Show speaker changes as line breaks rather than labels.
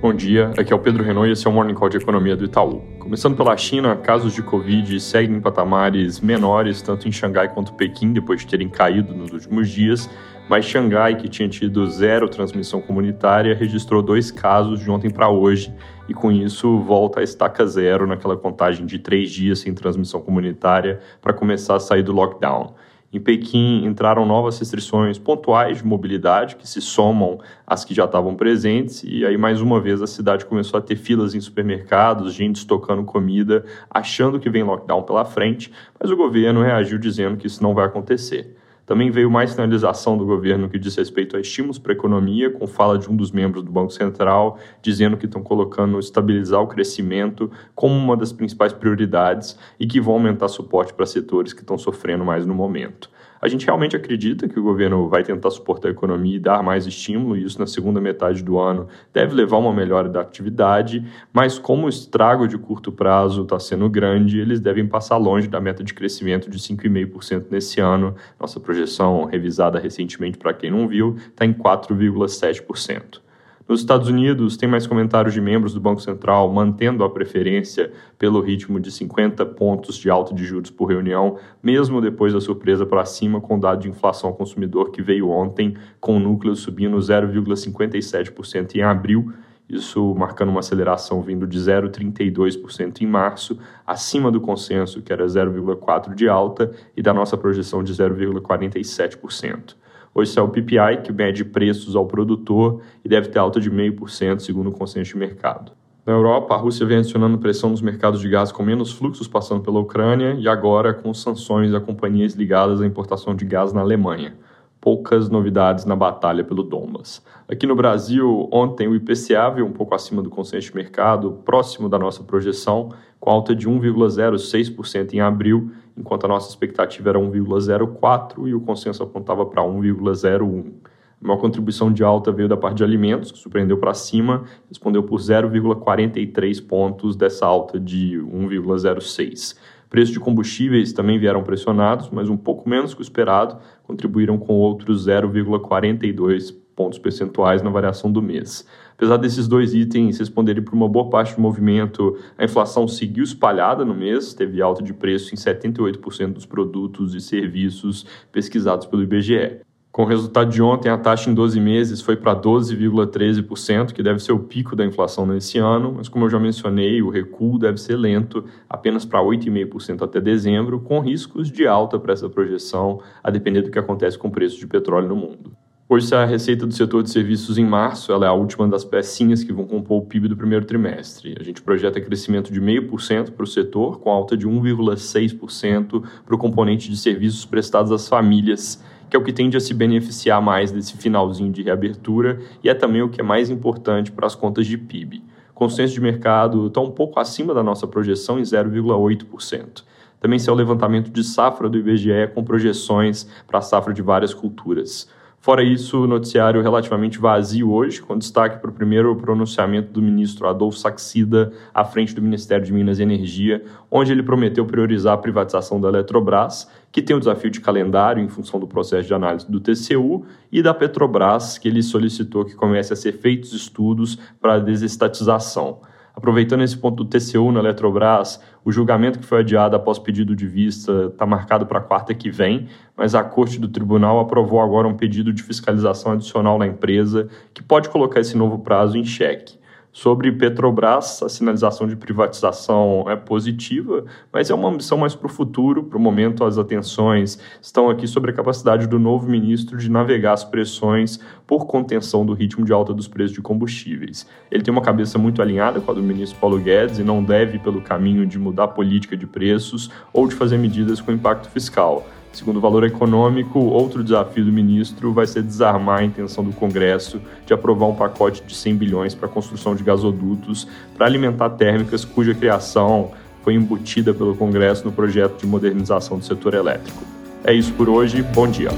Bom dia, aqui é o Pedro Renault e esse é o Morning Call de Economia do Itaú. Começando pela China, casos de Covid seguem em patamares menores, tanto em Xangai quanto Pequim, depois de terem caído nos últimos dias, mas Xangai, que tinha tido zero transmissão comunitária, registrou dois casos de ontem para hoje e com isso volta a estaca zero naquela contagem de três dias sem transmissão comunitária para começar a sair do lockdown. Em Pequim entraram novas restrições pontuais de mobilidade que se somam às que já estavam presentes, e aí mais uma vez a cidade começou a ter filas em supermercados, gente estocando comida, achando que vem lockdown pela frente, mas o governo reagiu dizendo que isso não vai acontecer. Também veio mais sinalização do governo que diz respeito a estímulos para a economia, com fala de um dos membros do Banco Central dizendo que estão colocando estabilizar o crescimento como uma das principais prioridades e que vão aumentar suporte para setores que estão sofrendo mais no momento. A gente realmente acredita que o governo vai tentar suportar a economia e dar mais estímulo, e isso na segunda metade do ano deve levar a uma melhora da atividade, mas como o estrago de curto prazo está sendo grande, eles devem passar longe da meta de crescimento de 5,5% nesse ano. Nossa projeção, revisada recentemente para quem não viu, está em 4,7%. Nos Estados Unidos, tem mais comentários de membros do Banco Central mantendo a preferência pelo ritmo de 50 pontos de alta de juros por reunião, mesmo depois da surpresa para cima com o dado de inflação ao consumidor que veio ontem, com o núcleo subindo 0,57% em abril, isso marcando uma aceleração vindo de 0,32% em março, acima do consenso, que era 0,4% de alta, e da nossa projeção de 0,47%. Hoje saiu o PPI, que mede preços ao produtor e deve ter alta de 0,5%, segundo o consenso de mercado. Na Europa, a Rússia vem adicionando pressão nos mercados de gás com menos fluxos passando pela Ucrânia e agora com sanções a companhias ligadas à importação de gás na Alemanha poucas novidades na batalha pelo Donbas. Aqui no Brasil, ontem o IPCA veio um pouco acima do consenso de mercado, próximo da nossa projeção, com alta de 1,06% em abril, enquanto a nossa expectativa era 1,04% e o consenso apontava para 1,01%. A maior contribuição de alta veio da parte de alimentos, que surpreendeu para cima, respondeu por 0,43 pontos dessa alta de 1,06. Preços de combustíveis também vieram pressionados, mas um pouco menos que o esperado, contribuíram com outros 0,42 pontos percentuais na variação do mês. Apesar desses dois itens responderem por uma boa parte do movimento, a inflação seguiu espalhada no mês, teve alta de preço em 78% dos produtos e serviços pesquisados pelo IBGE. Com o resultado de ontem, a taxa em 12 meses foi para 12,13%, que deve ser o pico da inflação nesse ano, mas como eu já mencionei, o recuo deve ser lento, apenas para 8,5% até dezembro, com riscos de alta para essa projeção, a depender do que acontece com o preço de petróleo no mundo. Hoje, a receita do setor de serviços em março ela é a última das pecinhas que vão compor o PIB do primeiro trimestre. A gente projeta crescimento de 0,5% para o setor, com alta de 1,6% para o componente de serviços prestados às famílias que é o que tende a se beneficiar mais desse finalzinho de reabertura e é também o que é mais importante para as contas de PIB. Consenso de mercado está um pouco acima da nossa projeção em 0,8%. Também saiu o levantamento de safra do IBGE com projeções para a safra de várias culturas. Fora isso, noticiário relativamente vazio hoje, com destaque para o primeiro pronunciamento do ministro Adolfo Saxida à frente do Ministério de Minas e Energia, onde ele prometeu priorizar a privatização da Eletrobras, que tem o desafio de calendário em função do processo de análise do TCU, e da Petrobras, que ele solicitou que comece a ser feitos estudos para a desestatização. Aproveitando esse ponto do TCU na Eletrobras, o julgamento que foi adiado após pedido de vista está marcado para quarta que vem, mas a Corte do Tribunal aprovou agora um pedido de fiscalização adicional na empresa que pode colocar esse novo prazo em xeque. Sobre Petrobras, a sinalização de privatização é positiva, mas é uma ambição mais para o futuro. Para o momento, as atenções estão aqui sobre a capacidade do novo ministro de navegar as pressões por contenção do ritmo de alta dos preços de combustíveis. Ele tem uma cabeça muito alinhada com a do ministro Paulo Guedes e não deve pelo caminho de mudar a política de preços ou de fazer medidas com impacto fiscal. Segundo o valor econômico, outro desafio do ministro vai ser desarmar a intenção do Congresso de aprovar um pacote de 100 bilhões para a construção de gasodutos para alimentar térmicas cuja criação foi embutida pelo Congresso no projeto de modernização do setor elétrico. É isso por hoje, bom dia.